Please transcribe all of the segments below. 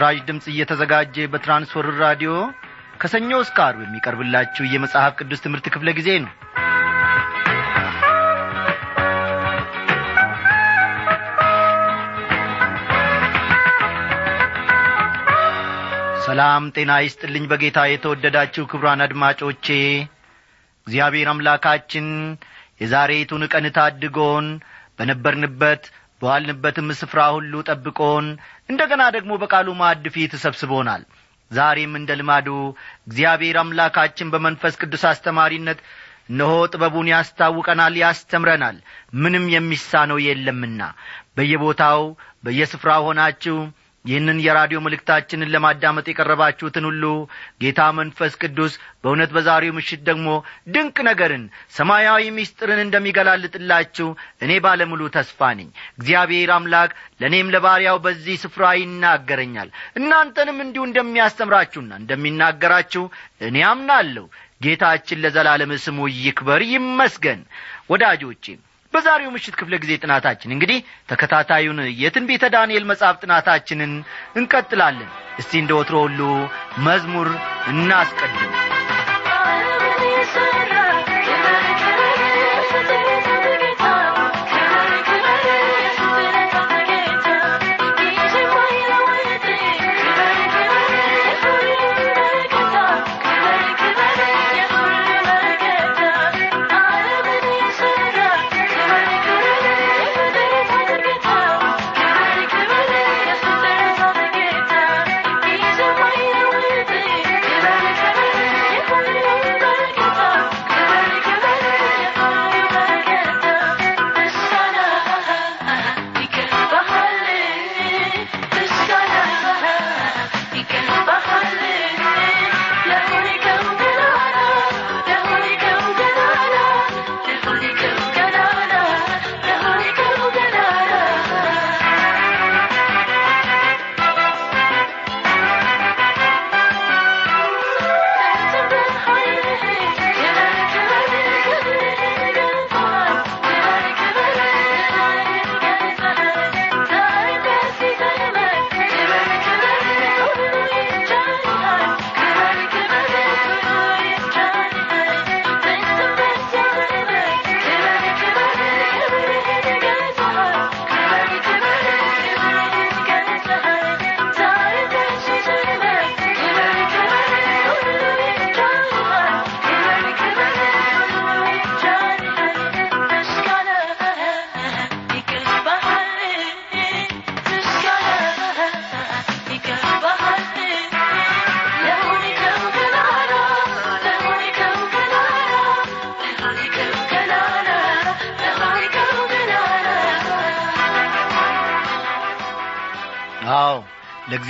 በምሥራች ድምፅ እየተዘጋጀ በትራንስወርር ራዲዮ ከሰኞ እስከ ዓርብ የሚቀርብላችሁ የመጽሐፍ ቅዱስ ትምህርት ክፍለ ጊዜ ነው። ሰላም ጤና ይስጥልኝ። በጌታ የተወደዳችሁ ክብሯን አድማጮቼ እግዚአብሔር አምላካችን የዛሬቱን ቀን ታድጎን በነበርንበት በዋልንበትም ስፍራ ሁሉ ጠብቆን እንደ ገና ደግሞ በቃሉ ማዕድ ፊት ሰብስቦናል። ዛሬም እንደ ልማዱ እግዚአብሔር አምላካችን በመንፈስ ቅዱስ አስተማሪነት እነሆ ጥበቡን ያስታውቀናል ያስተምረናል። ምንም የሚሳነው የለምና በየቦታው በየስፍራ ሆናችሁ ይህንን የራዲዮ መልእክታችንን ለማዳመጥ የቀረባችሁትን ሁሉ ጌታ መንፈስ ቅዱስ በእውነት በዛሬው ምሽት ደግሞ ድንቅ ነገርን ሰማያዊ ምስጢርን እንደሚገላልጥላችሁ እኔ ባለሙሉ ተስፋ ነኝ። እግዚአብሔር አምላክ ለእኔም ለባሪያው በዚህ ስፍራ ይናገረኛል። እናንተንም እንዲሁ እንደሚያስተምራችሁና እንደሚናገራችሁ እኔ አምናለሁ። ጌታችን ለዘላለም ስሙ ይክበር ይመስገን። ወዳጆቼ በዛሬው ምሽት ክፍለ ጊዜ ጥናታችን እንግዲህ ተከታታዩን የትንቢተ ዳንኤል መጽሐፍ ጥናታችንን እንቀጥላለን። እስቲ እንደ ወትሮ ሁሉ መዝሙር እናስቀድም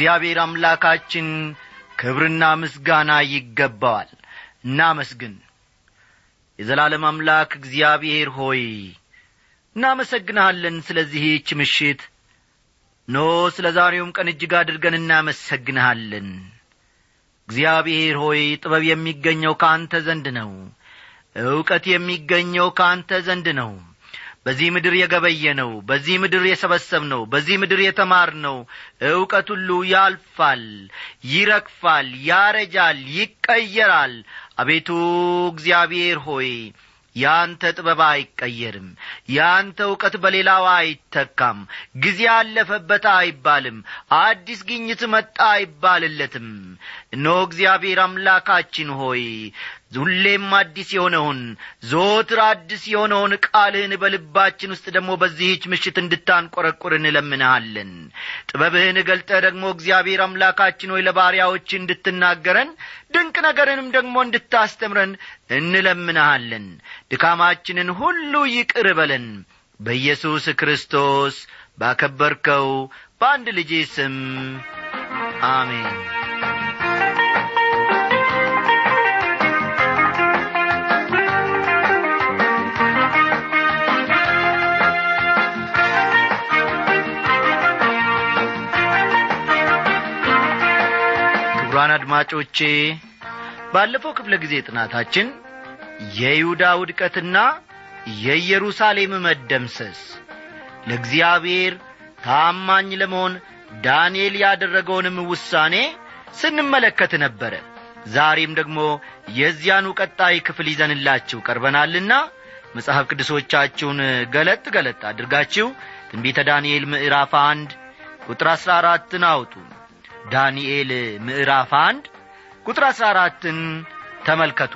ለእግዚአብሔር አምላካችን ክብርና ምስጋና ይገባዋል። እናመስግን። የዘላለም አምላክ እግዚአብሔር ሆይ እናመሰግንሃለን ስለዚህች ምሽት። ኖ ስለ ዛሬውም ቀን እጅግ አድርገን እናመሰግንሃለን። እግዚአብሔር ሆይ ጥበብ የሚገኘው ከአንተ ዘንድ ነው። ዕውቀት የሚገኘው ከአንተ ዘንድ ነው በዚህ ምድር የገበየ ነው በዚህ ምድር የሰበሰብ ነው በዚህ ምድር የተማር ነው ዕውቀት ሁሉ ያልፋል ይረግፋል ያረጃል ይቀየራል። አቤቱ እግዚአብሔር ሆይ ያንተ ጥበብ አይቀየርም ያንተ ዕውቀት በሌላው አይተካም። ጊዜ አለፈበት አይባልም አዲስ ግኝት መጣ አይባልለትም እነሆ እግዚአብሔር አምላካችን ሆይ ሁሌም አዲስ የሆነውን ዞትር አዲስ የሆነውን ቃልህን በልባችን ውስጥ ደግሞ በዚህች ምሽት እንድታንቈረቁር እንለምንሃለን። ጥበብህን ገልጠ ደግሞ እግዚአብሔር አምላካችን ሆይ ለባሪያዎች እንድትናገረን ድንቅ ነገርንም ደግሞ እንድታስተምረን እንለምንሃለን። ድካማችንን ሁሉ ይቅር በለን። በኢየሱስ ክርስቶስ ባከበርከው በአንድ ልጅ ስም አሜን ክቡራን አድማጮቼ ባለፈው ክፍለ ጊዜ ጥናታችን የይሁዳ ውድቀትና የኢየሩሳሌም መደምሰስ ለእግዚአብሔር ታማኝ ለመሆን ዳንኤል ያደረገውንም ውሳኔ ስንመለከት ነበረ። ዛሬም ደግሞ የዚያኑ ቀጣይ ክፍል ይዘንላችሁ ቀርበናልና መጽሐፍ ቅዱሶቻችሁን ገለጥ ገለጥ አድርጋችሁ ትንቢተ ዳንኤል ምዕራፍ አንድ ቁጥር አሥራ አራትን አውጡ ዳንኤል ምዕራፍ አንድ ቁጥር አሥራ አራትን ተመልከቱ።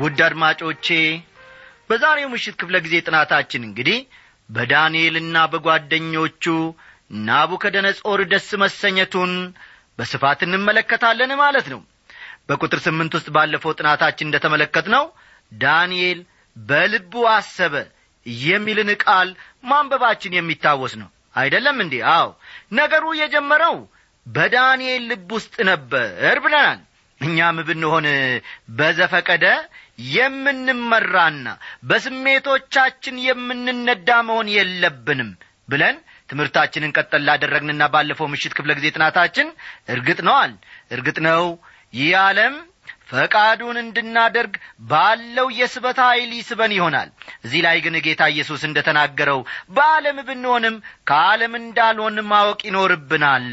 ውድ አድማጮቼ በዛሬው ምሽት ክፍለ ጊዜ ጥናታችን እንግዲህ በዳንኤልና በጓደኞቹ ናቡከደነጾር ደስ መሰኘቱን በስፋት እንመለከታለን ማለት ነው። በቁጥር ስምንት ውስጥ ባለፈው ጥናታችን እንደ ተመለከት ነው ዳንኤል በልቡ አሰበ የሚልን ቃል ማንበባችን የሚታወስ ነው። አይደለም እንዴ? አዎ። ነገሩ የጀመረው በዳንኤል ልብ ውስጥ ነበር ብለናል። እኛም ብንሆን በዘፈቀደ የምንመራና በስሜቶቻችን የምንነዳ መሆን የለብንም ብለን ትምህርታችንን ቀጠል ላደረግንና ባለፈው ምሽት ክፍለ ጊዜ ጥናታችን እርግጥ ነዋል። እርግጥ ነው ይህ ዓለም ፈቃዱን እንድናደርግ ባለው የስበት ኃይል ይስበን ይሆናል። እዚህ ላይ ግን ጌታ ኢየሱስ እንደ ተናገረው በዓለም ብንሆንም ከዓለም እንዳልሆን ማወቅ ይኖርብናል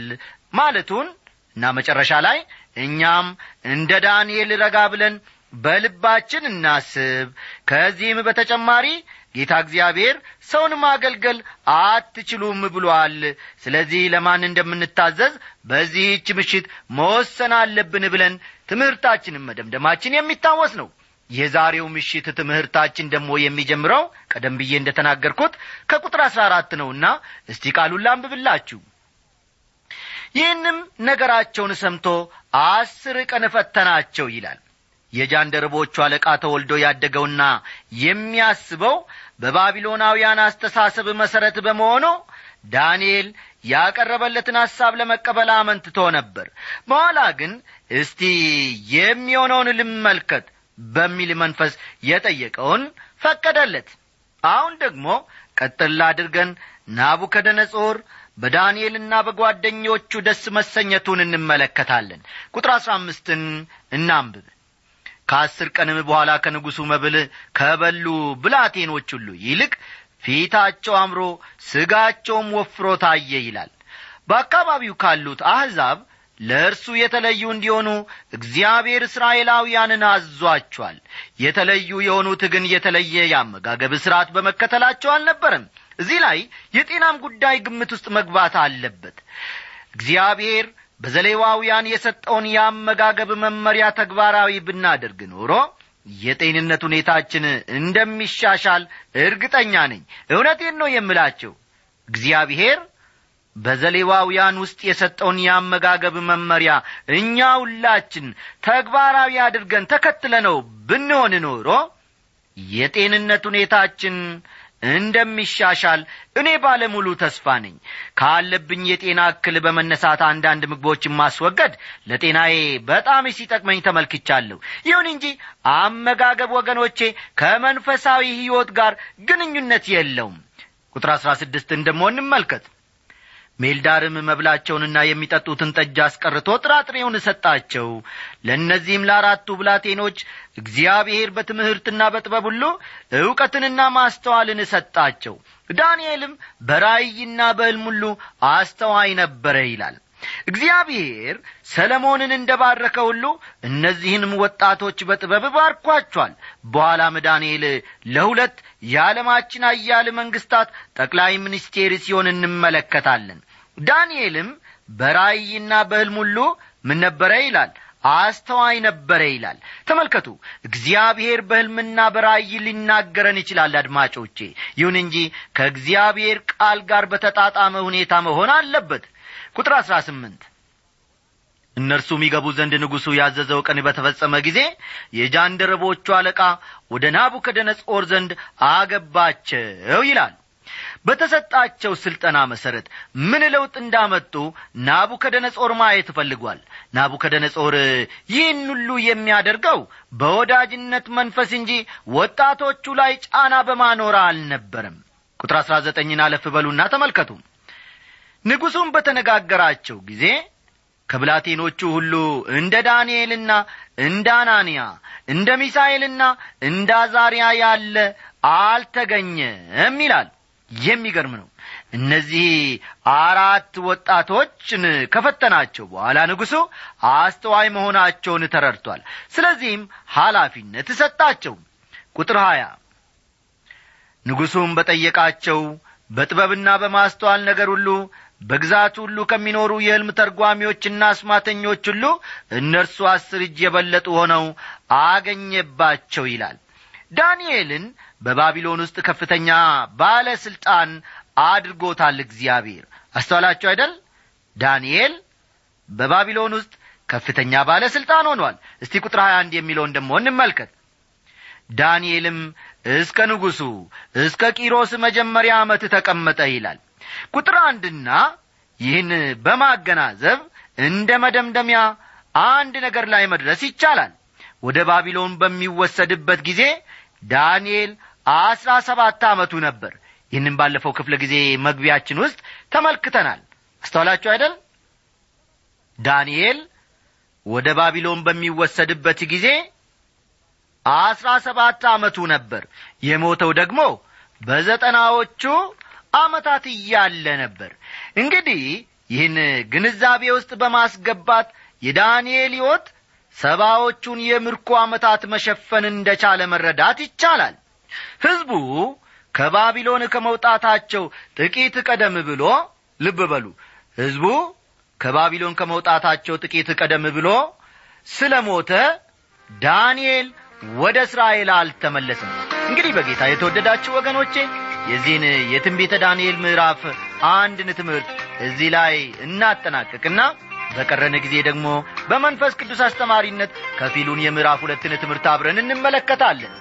ማለቱን እና መጨረሻ ላይ እኛም እንደ ዳንኤል ረጋ ብለን በልባችን እናስብ። ከዚህም በተጨማሪ ጌታ እግዚአብሔር ሰውን ማገልገል አትችሉም ብሏል። ስለዚህ ለማን እንደምንታዘዝ በዚህች ምሽት መወሰን አለብን ብለን ትምህርታችንን መደምደማችን የሚታወስ ነው። የዛሬው ምሽት ትምህርታችን ደግሞ የሚጀምረው ቀደም ብዬ እንደ ተናገርኩት ከቁጥር አሥራ አራት ነውና እስቲ ቃሉን ላንብብላችሁ። ይህንም ነገራቸውን ሰምቶ አስር ቀን ፈተናቸው ይላል። የጃንደረቦቹ አለቃ ተወልዶ ያደገውና የሚያስበው በባቢሎናውያን አስተሳሰብ መሠረት በመሆኑ ዳንኤል ያቀረበለትን ሐሳብ ለመቀበል አመንትቶ ነበር። በኋላ ግን እስቲ የሚሆነውን ልመልከት በሚል መንፈስ የጠየቀውን ፈቀደለት። አሁን ደግሞ ቀጥል አድርገን ናቡከደነጾር በዳንኤልና በጓደኞቹ ደስ መሰኘቱን እንመለከታለን። ቁጥር አሥራ አምስትን እናንብብ ከአስር ቀንም በኋላ ከንጉሡ መብል ከበሉ ብላቴኖች ሁሉ ይልቅ ፊታቸው አምሮ ሥጋቸውም ወፍሮ ታየ ይላል። በአካባቢው ካሉት አሕዛብ ለእርሱ የተለዩ እንዲሆኑ እግዚአብሔር እስራኤላውያንን አዟቸዋል። የተለዩ የሆኑት ግን የተለየ የአመጋገብ ሥርዓት በመከተላቸው አልነበረም። እዚህ ላይ የጤናም ጉዳይ ግምት ውስጥ መግባት አለበት። እግዚአብሔር በዘሌዋውያን የሰጠውን የአመጋገብ መመሪያ ተግባራዊ ብናደርግ ኖሮ የጤንነት ሁኔታችን እንደሚሻሻል እርግጠኛ ነኝ። እውነቴን ነው የምላቸው እግዚአብሔር በዘሌዋውያን ውስጥ የሰጠውን የአመጋገብ መመሪያ እኛ ሁላችን ተግባራዊ አድርገን ተከትለነው ብንሆን ኖሮ የጤንነት ሁኔታችን እንደሚሻሻል እኔ ባለሙሉ ተስፋ ነኝ። ካለብኝ የጤና እክል በመነሳት አንዳንድ ምግቦችን ማስወገድ ለጤናዬ በጣም ሲጠቅመኝ ተመልክቻለሁ። ይሁን እንጂ አመጋገብ ወገኖቼ ከመንፈሳዊ ሕይወት ጋር ግንኙነት የለውም። ቁጥር አሥራ ስድስትን ደሞ እንመልከት ሜልዳርም መብላቸውንና የሚጠጡትን ጠጅ አስቀርቶ ጥራጥሬውን ሰጣቸው። ለእነዚህም ለአራቱ ብላቴኖች እግዚአብሔር በትምህርትና በጥበብ ሁሉ ዕውቀትንና ማስተዋልን ሰጣቸው። ዳንኤልም በራእይና በሕልም ሁሉ አስተዋይ ነበረ ይላል እግዚአብሔር ሰለሞንን እንደ ባረከ ሁሉ እነዚህንም ወጣቶች በጥበብ ባርኳቸዋል። በኋላም ዳንኤል ለሁለት የዓለማችን አያል መንግስታት ጠቅላይ ሚኒስቴር ሲሆን እንመለከታለን። ዳንኤልም በራእይና በሕልም ሁሉ ምን ነበረ ይላል? አስተዋይ ነበረ ይላል። ተመልከቱ እግዚአብሔር በሕልምና በራእይ ሊናገረን ይችላል። አድማጮቼ ይሁን እንጂ ከእግዚአብሔር ቃል ጋር በተጣጣመ ሁኔታ መሆን አለበት ቁጥር አሥራ ስምንት። እነርሱም ይገቡ ዘንድ ንጉሡ ያዘዘው ቀን በተፈጸመ ጊዜ የጃንደረቦቹ አለቃ ወደ ናቡከደነጾር ዘንድ አገባቸው ይላል። በተሰጣቸው ሥልጠና መሠረት ምን ለውጥ እንዳመጡ ናቡከደነጾር ማየት እፈልጓል ናቡከደነጾር ይህን ሁሉ የሚያደርገው በወዳጅነት መንፈስ እንጂ ወጣቶቹ ላይ ጫና በማኖር አልነበረም። ቁጥር አሥራ ዘጠኝን አለፍ በሉና ተመልከቱ ንጉሡም በተነጋገራቸው ጊዜ ከብላቴኖቹ ሁሉ እንደ ዳንኤልና እንደ አናንያ እንደ ሚሳኤልና እንደ አዛርያ ያለ አልተገኘም ይላል። የሚገርም ነው። እነዚህ አራት ወጣቶችን ከፈተናቸው በኋላ ንጉሡ አስተዋይ መሆናቸውን ተረድቷል። ስለዚህም ኃላፊነት ሰጣቸው። ቁጥር ሀያ ንጉሡም በጠየቃቸው በጥበብና በማስተዋል ነገር ሁሉ በግዛት ሁሉ ከሚኖሩ የሕልም ተርጓሚዎችና አስማተኞች ሁሉ እነርሱ አስር እጅ የበለጡ ሆነው አገኘባቸው ይላል። ዳንኤልን በባቢሎን ውስጥ ከፍተኛ ባለሥልጣን አድርጎታል እግዚአብሔር። አስተዋላችሁ አይደል? ዳንኤል በባቢሎን ውስጥ ከፍተኛ ባለሥልጣን ሆኗል። እስቲ ቁጥር 21 የሚለውን ደሞ እንመልከት። ዳንኤልም እስከ ንጉሡ እስከ ቂሮስ መጀመሪያ ዓመት ተቀመጠ ይላል ቁጥር አንድና ይህን በማገናዘብ እንደ መደምደሚያ አንድ ነገር ላይ መድረስ ይቻላል። ወደ ባቢሎን በሚወሰድበት ጊዜ ዳንኤል አስራ ሰባት ዓመቱ ነበር። ይህንም ባለፈው ክፍለ ጊዜ መግቢያችን ውስጥ ተመልክተናል። አስተዋላችሁ አይደል? ዳንኤል ወደ ባቢሎን በሚወሰድበት ጊዜ አስራ ሰባት ዓመቱ ነበር። የሞተው ደግሞ በዘጠናዎቹ ዓመታት እያለ ነበር። እንግዲህ ይህን ግንዛቤ ውስጥ በማስገባት የዳንኤል ሕይወት ሰባዎቹን የምርኮ ዓመታት መሸፈን እንደቻለ መረዳት ይቻላል። ሕዝቡ ከባቢሎን ከመውጣታቸው ጥቂት ቀደም ብሎ ልብ በሉ ሕዝቡ ከባቢሎን ከመውጣታቸው ጥቂት ቀደም ብሎ ስለ ሞተ ዳንኤል ወደ እስራኤል አልተመለስም እንግዲህ በጌታ የተወደዳችሁ ወገኖቼ የዚህን የትንቢተ ዳንኤል ምዕራፍ አንድን ትምህርት እዚህ ላይ እናጠናቅቅና በቀረነ ጊዜ ደግሞ በመንፈስ ቅዱስ አስተማሪነት ከፊሉን የምዕራፍ ሁለትን ትምህርት አብረን እንመለከታለን።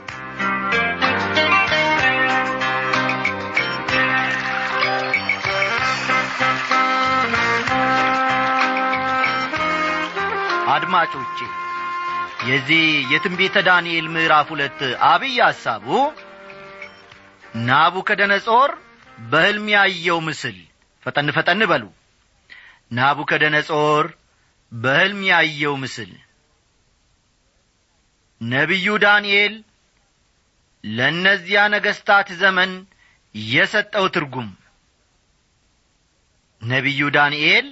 አድማጮቼ የዚህ የትንቢተ ዳንኤል ምዕራፍ ሁለት አብይ ሐሳቡ ናቡከደነጾር በሕልም ያየው ምስል። ፈጠን ፈጠን በሉ። ናቡከደነጾር በሕልም ያየው ምስል። ነቢዩ ዳንኤል ለእነዚያ ነገሥታት ዘመን የሰጠው ትርጉም። ነቢዩ ዳንኤል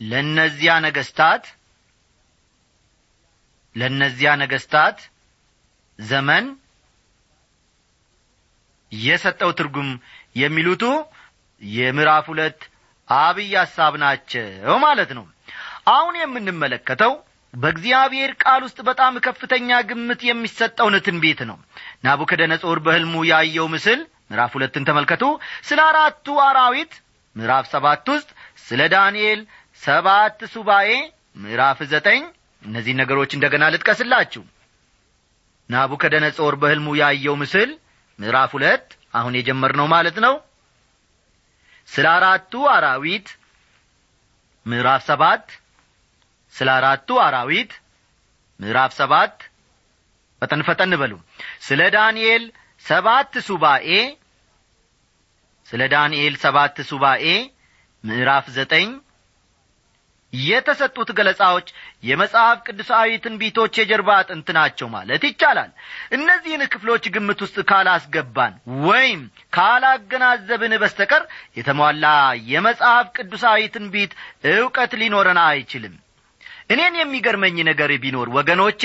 ለእነዚያ ነገሥታት ለእነዚያ ነገሥታት ዘመን የሰጠው ትርጉም የሚሉቱ የምዕራፍ ሁለት አብይ ሐሳብ ናቸው ማለት ነው። አሁን የምንመለከተው በእግዚአብሔር ቃል ውስጥ በጣም ከፍተኛ ግምት የሚሰጠውን ትንቢት ነው። ናቡከደነጾር በሕልሙ ያየው ምስል ምዕራፍ ሁለትን ተመልከቱ። ስለ አራቱ አራዊት ምዕራፍ ሰባት ውስጥ ስለ ዳንኤል ሰባት ሱባኤ ምዕራፍ ዘጠኝ እነዚህ ነገሮች እንደገና ልጥቀስላችሁ። ናቡከደነጾር በሕልሙ ያየው ምስል ምዕራፍ ሁለት አሁን የጀመርነው ማለት ነው። ስለ አራቱ አራዊት ምዕራፍ ሰባት ስለ አራቱ አራዊት ምዕራፍ ሰባት። ፈጠን ፈጠን በሉ። ስለ ዳንኤል ሰባት ሱባኤ ስለ ዳንኤል ሰባት ሱባኤ ምዕራፍ ዘጠኝ የተሰጡት ገለጻዎች የመጽሐፍ ቅዱሳዊ ትንቢቶች የጀርባ አጥንት ናቸው ማለት ይቻላል። እነዚህን ክፍሎች ግምት ውስጥ ካላስገባን ወይም ካላገናዘብን በስተቀር የተሟላ የመጽሐፍ ቅዱሳዊ ትንቢት ዕውቀት ሊኖረን አይችልም። እኔን የሚገርመኝ ነገር ቢኖር ወገኖቼ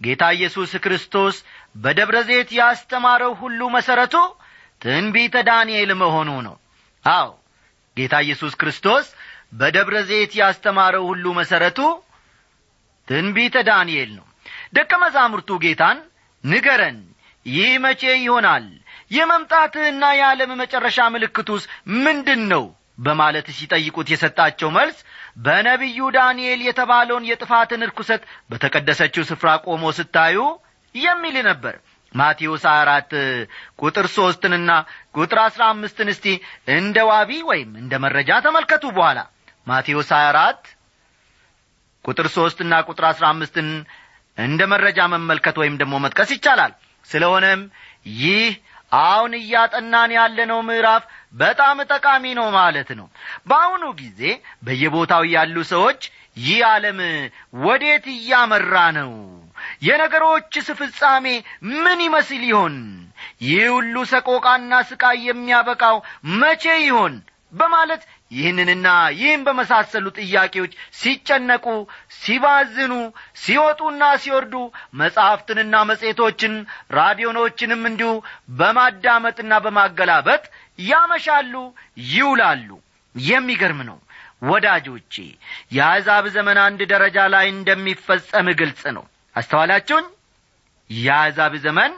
ጌታ ኢየሱስ ክርስቶስ በደብረ ዘይት ያስተማረው ሁሉ መሠረቱ ትንቢተ ዳንኤል መሆኑ ነው። አዎ ጌታ ኢየሱስ ክርስቶስ በደብረ ዘይት ያስተማረው ሁሉ መሠረቱ ትንቢተ ዳንኤል ነው። ደቀ መዛሙርቱ ጌታን ንገረን ይህ መቼ ይሆናል? የመምጣትህና የዓለም መጨረሻ ምልክቱስ ምንድን ነው በማለት ሲጠይቁት የሰጣቸው መልስ በነቢዩ ዳንኤል የተባለውን የጥፋትን ርኩሰት በተቀደሰችው ስፍራ ቆሞ ስታዩ የሚል ነበር። ማቴዎስ አራት ቁጥር ሦስትንና ቁጥር አሥራ አምስትን እስቲ እንደ ዋቢ ወይም እንደ መረጃ ተመልከቱ በኋላ ማቴዎስ አራት ቁጥር ሦስትና ቁጥር አሥራ አምስትን እንደ መረጃ መመልከት ወይም ደግሞ መጥቀስ ይቻላል። ስለሆነም ይህ አሁን እያጠናን ያለነው ምዕራፍ በጣም ጠቃሚ ነው ማለት ነው። በአሁኑ ጊዜ በየቦታው ያሉ ሰዎች ይህ ዓለም ወዴት እያመራ ነው? የነገሮችስ ፍጻሜ ምን ይመስል ይሆን? ይህ ሁሉ ሰቆቃና ስቃይ የሚያበቃው መቼ ይሆን? በማለት ይህንንና ይህን በመሳሰሉ ጥያቄዎች ሲጨነቁ ሲባዝኑ ሲወጡና ሲወርዱ መጻሕፍትንና መጽሔቶችን ራዲዮኖችንም እንዲሁ በማዳመጥና በማገላበጥ ያመሻሉ ይውላሉ። የሚገርም ነው። ወዳጆቼ የአሕዛብ ዘመን አንድ ደረጃ ላይ እንደሚፈጸም ግልጽ ነው። አስተዋላችሁኝ? የአሕዛብ ዘመን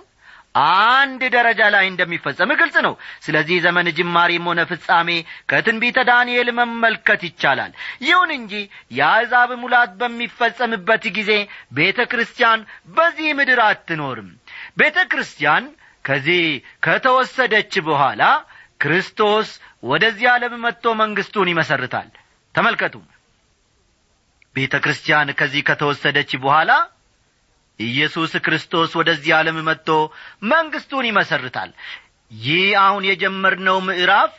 አንድ ደረጃ ላይ እንደሚፈጸም ግልጽ ነው። ስለዚህ ዘመን ጅማሬም ሆነ ፍጻሜ ከትንቢተ ዳንኤል መመልከት ይቻላል። ይሁን እንጂ የአሕዛብ ሙላት በሚፈጸምበት ጊዜ ቤተ ክርስቲያን በዚህ ምድር አትኖርም። ቤተ ክርስቲያን ከዚህ ከተወሰደች በኋላ ክርስቶስ ወደዚህ ዓለም መጥቶ መንግሥቱን ይመሰርታል። ተመልከቱ። ቤተ ክርስቲያን ከዚህ ከተወሰደች በኋላ ኢየሱስ ክርስቶስ ወደዚህ ዓለም መጥቶ መንግሥቱን ይመሰርታል። ይህ አሁን የጀመርነው ምዕራፍ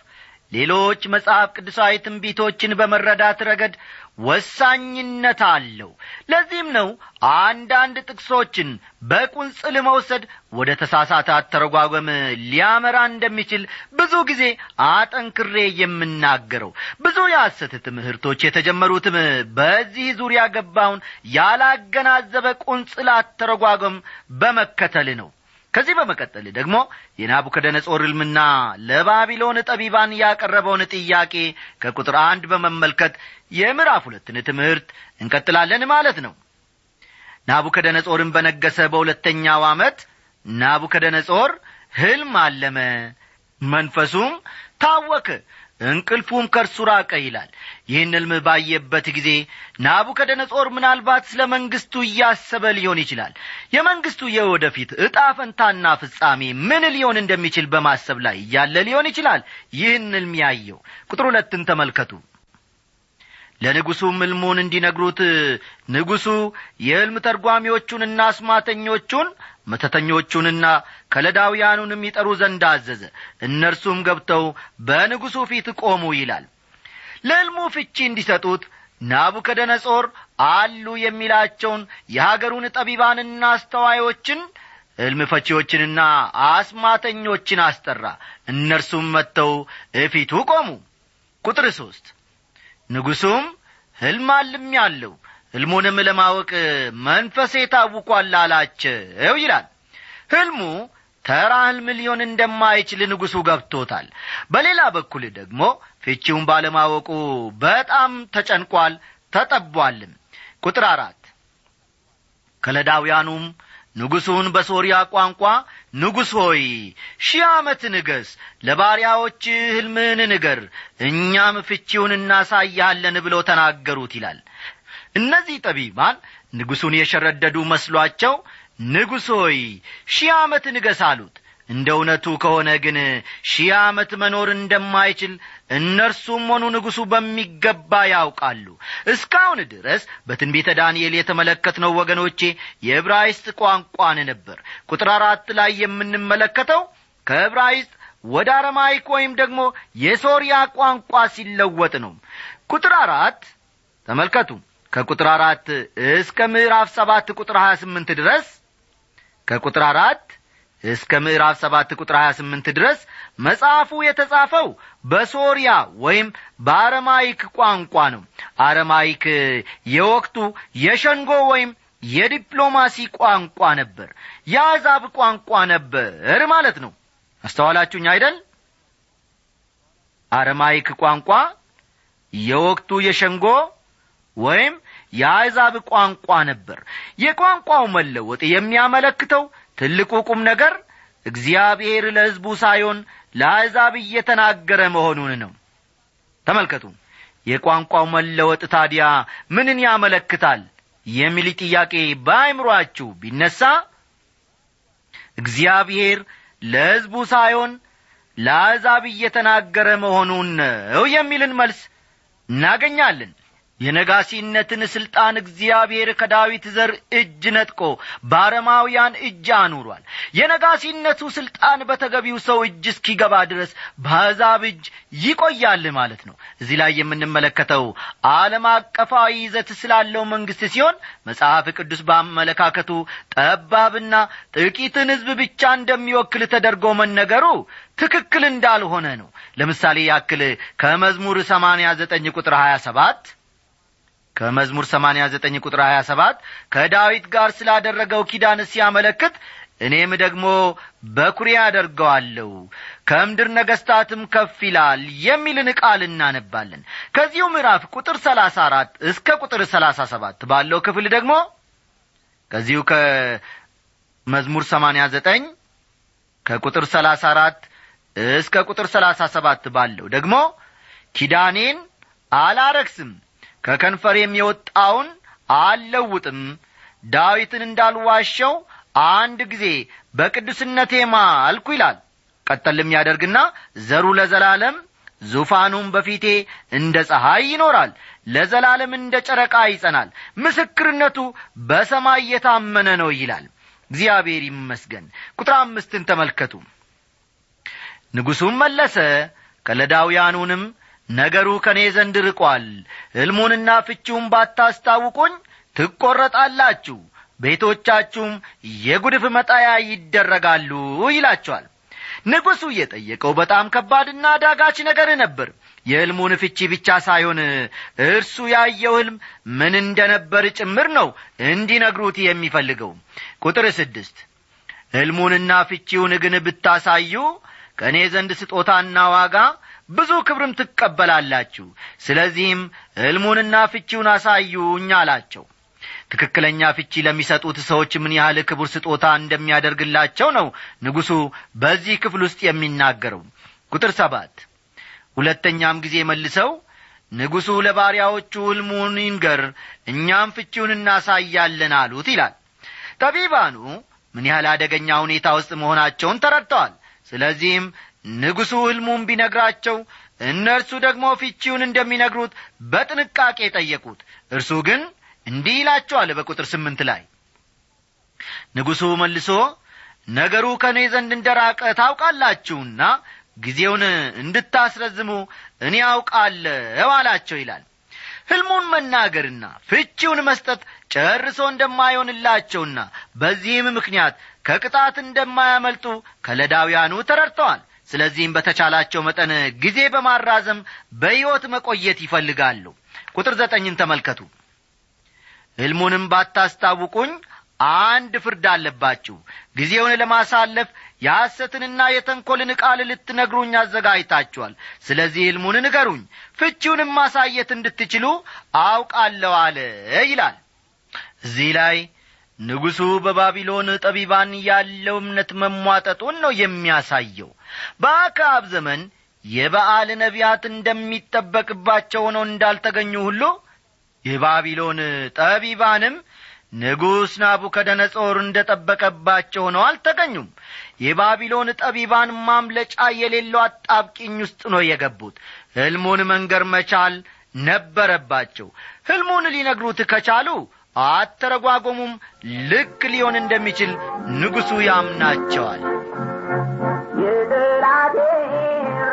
ሌሎች መጽሐፍ ቅዱሳዊ ትንቢቶችን በመረዳት ረገድ ወሳኝነት አለው። ለዚህም ነው አንዳንድ ጥቅሶችን በቁንጽል መውሰድ ወደ ተሳሳተ አተረጓጓም ሊያመራ እንደሚችል ብዙ ጊዜ አጠንክሬ የምናገረው። ብዙ የሐሰት ትምህርቶች የተጀመሩትም በዚህ ዙሪያ ገባውን ያላገናዘበ ቁንጽል አተረጓጓም በመከተል ነው ከዚህ በመቀጠል ደግሞ የናቡከደነጾር ሕልምና ለባቢሎን ጠቢባን ያቀረበውን ጥያቄ ከቁጥር አንድ በመመልከት የምዕራፍ ሁለትን ትምህርት እንቀጥላለን ማለት ነው። ናቡከደነጾርን በነገሰ በሁለተኛው ዓመት ናቡከደነጾር ሕልም አለመ መንፈሱም ታወከ እንቅልፉም ከእርሱ ራቀ ይላል ይህን ሕልም ባየበት ጊዜ ናቡከደነጾር ምናልባት ስለ መንግሥቱ እያሰበ ሊሆን ይችላል። የመንግሥቱ የወደፊት ዕጣ ፈንታና ፍጻሜ ምን ሊሆን እንደሚችል በማሰብ ላይ እያለ ሊሆን ይችላል። ይህን ሕልም ያየው ቁጥር ሁለትን ተመልከቱ። ለንጉሡም ሕልሙን እንዲነግሩት ንጉሡ የሕልም ተርጓሚዎቹንና አስማተኞቹን መተተኞቹንና ከለዳውያኑንም ይጠሩ ዘንድ አዘዘ። እነርሱም ገብተው በንጉሡ ፊት ቆሙ ይላል ለሕልሙ ፍቺ እንዲሰጡት ናቡከደነጾር አሉ የሚላቸውን የሀገሩን ጠቢባንና አስተዋዮችን ሕልም ፈቺዎችንና አስማተኞችን አስጠራ። እነርሱም መጥተው እፊቱ ቆሙ። ቁጥር ሦስት ንጉሡም ሕልም አልም ያለው ሕልሙንም ለማወቅ መንፈሴ ታውቋል አላቸው ይላል። ሕልሙ ተራ ሕልም ሊሆን እንደማይችል ንጉሡ ገብቶታል። በሌላ በኩል ደግሞ ፍቺውን ባለማወቁ በጣም ተጨንቋል ተጠቧልም። ቁጥር አራት ከለዳውያኑም ንጉሡን በሶርያ ቋንቋ ንጉሥ ሆይ ሺህ ዓመት ንገስ ለባሪያዎች ሕልምህን ንገር እኛም ፍቺውን እናሳያለን ብለው ተናገሩት ይላል። እነዚህ ጠቢባን ንጉሡን የሸረደዱ መስሏቸው ንጉሥ ሆይ ሺህ ዓመት ንገስ አሉት። እንደ እውነቱ ከሆነ ግን ሺህ ዓመት መኖር እንደማይችል እነርሱም ሆኑ ንጉሡ በሚገባ ያውቃሉ። እስካሁን ድረስ በትንቢተ ዳንኤል የተመለከትነው ወገኖቼ የዕብራይስጥ ቋንቋን ነበር። ቁጥር አራት ላይ የምንመለከተው ከዕብራይስጥ ወደ አረማይክ ወይም ደግሞ የሶርያ ቋንቋ ሲለወጥ ነው። ቁጥር አራት ተመልከቱ። ከቁጥር አራት እስከ ምዕራፍ ሰባት ቁጥር ሀያ ስምንት ድረስ ከቁጥር አራት እስከ ምዕራፍ ሰባት ቁጥር ሀያ ስምንት ድረስ መጽሐፉ የተጻፈው በሶርያ ወይም በአረማይክ ቋንቋ ነው። አረማይክ የወቅቱ የሸንጎ ወይም የዲፕሎማሲ ቋንቋ ነበር። የአሕዛብ ቋንቋ ነበር ማለት ነው። አስተዋላችሁኝ አይደል? አረማይክ ቋንቋ የወቅቱ የሸንጎ ወይም የአሕዛብ ቋንቋ ነበር። የቋንቋው መለወጥ የሚያመለክተው ትልቁ ቁም ነገር እግዚአብሔር ለሕዝቡ ሳይሆን ለአሕዛብ እየተናገረ መሆኑን ነው። ተመልከቱ የቋንቋው መለወጥ ታዲያ ምንን ያመለክታል የሚል ጥያቄ በአይምሮአችሁ ቢነሣ እግዚአብሔር ለሕዝቡ ሳይሆን ለአሕዛብ እየተናገረ መሆኑን ነው የሚልን መልስ እናገኛለን የነጋሲነትን ሥልጣን እግዚአብሔር ከዳዊት ዘር እጅ ነጥቆ በአረማውያን እጅ አኑሯል። የነጋሲነቱ ሥልጣን በተገቢው ሰው እጅ እስኪገባ ድረስ በአሕዛብ እጅ ይቆያል ማለት ነው። እዚህ ላይ የምንመለከተው ዓለም አቀፋዊ ይዘት ስላለው መንግሥት ሲሆን መጽሐፍ ቅዱስ በአመለካከቱ ጠባብና ጥቂትን ሕዝብ ብቻ እንደሚወክል ተደርጎ መነገሩ ትክክል እንዳልሆነ ነው። ለምሳሌ ያክል ከመዝሙር ሰማንያ ዘጠኝ ቁጥር ሀያ ሰባት ከመዝሙር ሰማንያ ዘጠኝ ቁጥር ሀያ ሰባት ከዳዊት ጋር ስላደረገው ኪዳን ሲያመለክት እኔም ደግሞ በኩሬ አደርገዋለሁ ከምድር ነገሥታትም ከፍ ይላል የሚልን ቃል እናነባለን። ከዚሁ ምዕራፍ ቁጥር ሰላሳ አራት እስከ ቁጥር ሰላሳ ሰባት ባለው ክፍል ደግሞ ከዚሁ ከመዝሙር ሰማንያ ዘጠኝ ከቁጥር ሰላሳ አራት እስከ ቁጥር ሰላሳ ሰባት ባለው ደግሞ ኪዳኔን አላረክስም ከከንፈሬም የወጣውን አልለውጥም። ዳዊትን እንዳልዋሸው አንድ ጊዜ በቅዱስነቴ ማልኩ ይላል። ቀጠልም ያደርግና ዘሩ ለዘላለም ዙፋኑም በፊቴ እንደ ፀሐይ ይኖራል ለዘላለም እንደ ጨረቃ ይጸናል ምስክርነቱ በሰማይ የታመነ ነው ይላል። እግዚአብሔር ይመስገን። ቁጥር አምስትን ተመልከቱ። ንጉሡም መለሰ ከለዳውያኑንም ነገሩ ከእኔ ዘንድ ርቋል። ሕልሙንና ፍቺውን ባታስታውቁኝ ትቈረጣላችሁ ቤቶቻችሁም የጉድፍ መጣያ ይደረጋሉ ይላቸዋል። ንጉሡ የጠየቀው በጣም ከባድና አዳጋች ነገር ነበር። የሕልሙን ፍቺ ብቻ ሳይሆን እርሱ ያየው ሕልም ምን እንደ ነበር ጭምር ነው እንዲነግሩት የሚፈልገው። ቁጥር ስድስት ሕልሙንና ፍቺውን ግን ብታሳዩ ከእኔ ዘንድ ስጦታና ዋጋ ብዙ ክብርም ትቀበላላችሁ። ስለዚህም ሕልሙንና ፍቺውን አሳዩኝ አላቸው። ትክክለኛ ፍቺ ለሚሰጡት ሰዎች ምን ያህል ክቡር ስጦታ እንደሚያደርግላቸው ነው ንጉሡ በዚህ ክፍል ውስጥ የሚናገረው። ቁጥር ሰባት ሁለተኛም ጊዜ መልሰው ንጉሡ ለባሪያዎቹ ሕልሙን ይንገር እኛም ፍቺውን እናሳያለን አሉት ይላል። ጠቢባኑ ምን ያህል አደገኛ ሁኔታ ውስጥ መሆናቸውን ተረድተዋል። ስለዚህም ንጉሡ ሕልሙን ቢነግራቸው እነርሱ ደግሞ ፍቺውን እንደሚነግሩት በጥንቃቄ ጠየቁት። እርሱ ግን እንዲህ ይላቸዋል በቁጥር ስምንት ላይ። ንጉሡ መልሶ ነገሩ ከእኔ ዘንድ እንደ ራቀ ታውቃላችሁና ጊዜውን እንድታስረዝሙ እኔ አውቃለሁ አላቸው ይላል። ሕልሙን መናገርና ፍቺውን መስጠት ጨርሶ እንደማይሆንላቸውና በዚህም ምክንያት ከቅጣት እንደማያመልጡ ከለዳውያኑ ተረድተዋል ስለዚህም በተቻላቸው መጠን ጊዜ በማራዘም በሕይወት መቆየት ይፈልጋሉ። ቁጥር ዘጠኝን ተመልከቱ። ሕልሙንም ባታስታውቁኝ አንድ ፍርድ አለባችሁ። ጊዜውን ለማሳለፍ የሐሰትንና የተንኰልን ቃል ልትነግሩኝ አዘጋጅታችኋል። ስለዚህ ሕልሙን ንገሩኝ ፍቺውንም ማሳየት እንድትችሉ አውቃለሁ አለ ይላል። እዚህ ላይ ንጉሡ በባቢሎን ጠቢባን ያለው እምነት መሟጠጡን ነው የሚያሳየው በአክዓብ ዘመን የበዓል ነቢያት እንደሚጠበቅባቸው ሆነው እንዳልተገኙ ሁሉ የባቢሎን ጠቢባንም ንጉሥ ናቡከደነጾር እንደ ጠበቀባቸው ሆነው አልተገኙም። የባቢሎን ጠቢባን ማምለጫ የሌለው አጣብቂኝ ውስጥ ነው የገቡት። ሕልሙን መንገር መቻል ነበረባቸው። ሕልሙን ሊነግሩት ከቻሉ አተረጓጎሙም ልክ ሊሆን እንደሚችል ንጉሡ ያምናቸዋል የጠላቴ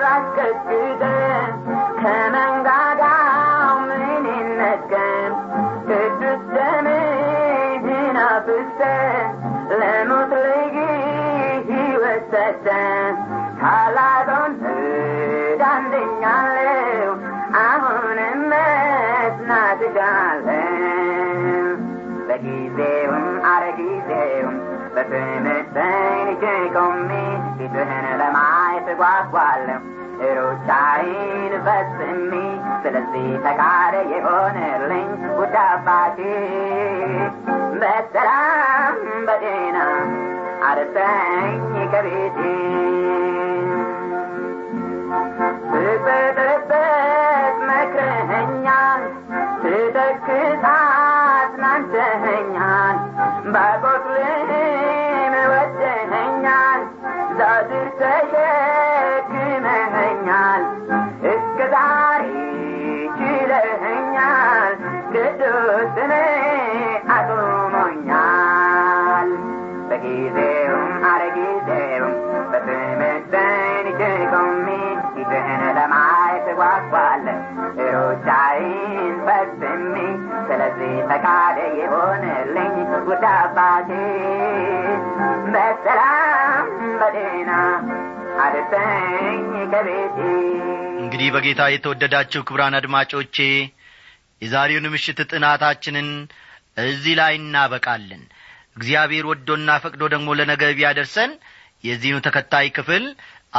ራስ ቀጥቅጠ ከመንጋጋው ምን ይነቀም ቅዱስ ደምህን አፍስሰ ለሞት ልጅ ሕይወት ሰጠ ታላቁን ፍርድ አንደኛለው አሁንም መጽናት ጋለው በጊዜውም አረ በትምህርተኝ ልጄ ቆሜ ፊትህን ለማየት ጓጓለሁ ሩጫዬን ፈጽሜ ስለዚህ ፈቃድ የሆነልኝ ውድ አባቴ በሰላም በጤና አድርሰኝ ከቤቴ ስበጥበት መክረኸኛል ስተክዝ አጽናንተኸኛል በቁስልህም ስም አቁሞኛል። በጊዜውም አለጊዜውም በስምህ ጸንቼ ቆሜ ፊትህን ለማየት እጓጓለሁ። ሩጫዬን ፈጽሜ ስለዚህ ፈቃድ ይሆንልኝ ውድ አባቴ በሰላም በጤና አድርሰኝ ከቤቴ። እንግዲህ በጌታ የተወደዳችሁ ክብራን አድማጮቼ የዛሬውን ምሽት ጥናታችንን እዚህ ላይ እናበቃለን። እግዚአብሔር ወዶና ፈቅዶ ደግሞ ለነገ ቢያደርሰን የዚህኑ ተከታይ ክፍል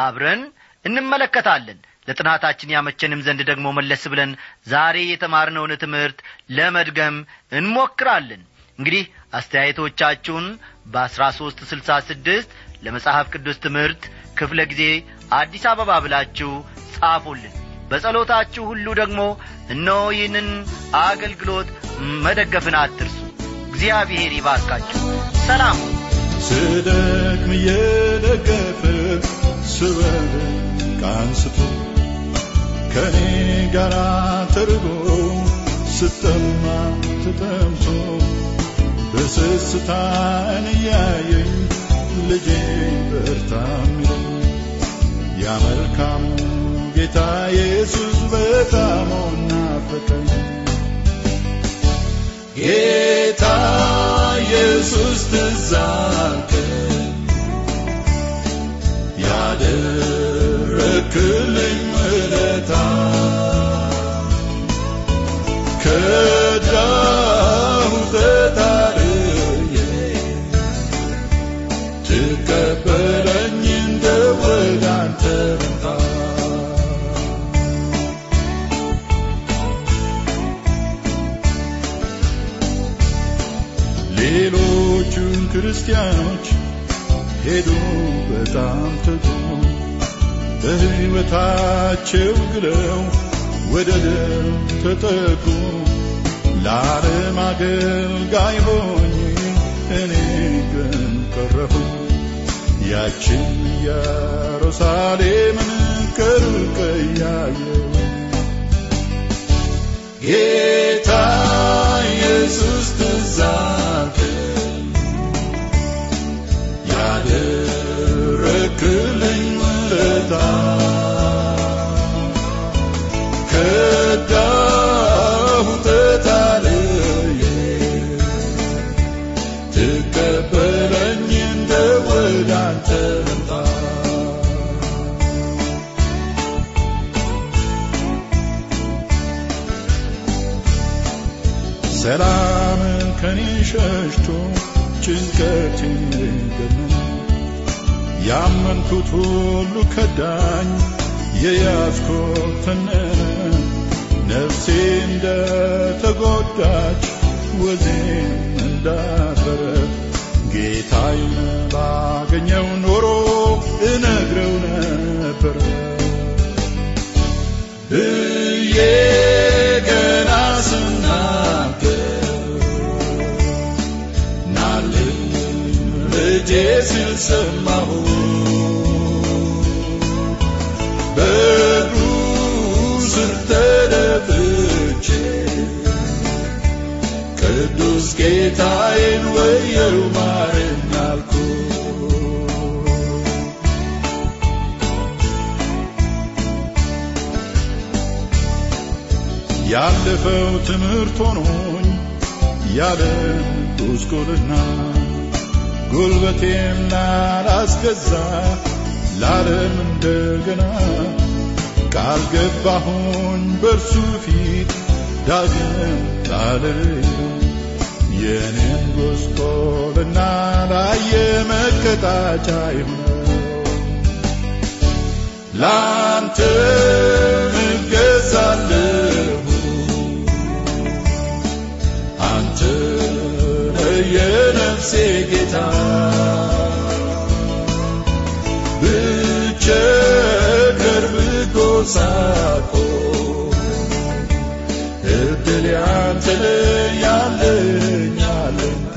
አብረን እንመለከታለን። ለጥናታችን ያመቸንም ዘንድ ደግሞ መለስ ብለን ዛሬ የተማርነውን ትምህርት ለመድገም እንሞክራለን። እንግዲህ አስተያየቶቻችሁን በአሥራ ሦስት ስልሳ ስድስት ለመጽሐፍ ቅዱስ ትምህርት ክፍለ ጊዜ አዲስ አበባ ብላችሁ ጻፉልን በጸሎታችሁ ሁሉ ደግሞ እነሆ ይህንን አገልግሎት መደገፍን አትርሱ። እግዚአብሔር ይባርካችሁ። ሰላም። ስደክም እየደገፈ ስበርቅ አንስቶ ከእኔ ጋር ተርቦ ስጠማ ተጠምቶ በስስታን እያየኝ ልጄ በርታ ሚለኝ ያ መልካሙ ጌታ ኢየሱስ በጣም ናፈቀኝ ጌታ ኢየሱስ ትዛልከኝ ያደረክልኝ ውለታ ከዳሁ ተታርዬ ትቀበለኝ እንደ ወደ ክርስቲያኖች ሄዱ በጣም ትጉ በሕይወታቸው ግለው ወደ ደም ተጠጉ። ለዓለም አገልጋይ ሆኜ እኔ ግን ቀረሁ። ያችን ኢየሩሳሌምን ከሩቅ እያየሁ ጌታ ኢየሱስ ትዛልከኝ ያደረክልኝ ውለታ ከዳሁ ተታልዬ ትቀበለኝ እንደ ወደ አንተ ልምጣ ሰላምን ከኔ ሸሽቶ ጭንቀቴን ገነነ ያመንኩት ሁሉ ከዳኝ የያዝኩት ተነነ ነፍሴ እንደ ተጎዳች ወዜም እንዳፈረ ጌታዬን ባገኘው ኖሮ እነግረው ነበረ ብዬ ልጄ ሲል ሰማሁ በእግሩ ስር ተደፍቼ ቅዱስ ጌታዬን ወየው ማረኝ አልኩ ያለፈው ትምህርት ሆኖኝ ያለ ጉስቁልና ጉልበቴን ላላስገዛ ለዓለም እንደገና ቃል ገባሁኝ በእርሱ ፊት ዳግም ላለሌለ የኔን ጎስቆልና ላየ መቀጣጫ ይሆነው ላንተ እገዛለሁ የነፍሴ ጌታ። ብቸ ቅርብ እድል ያንተ ያለኝ አለንታ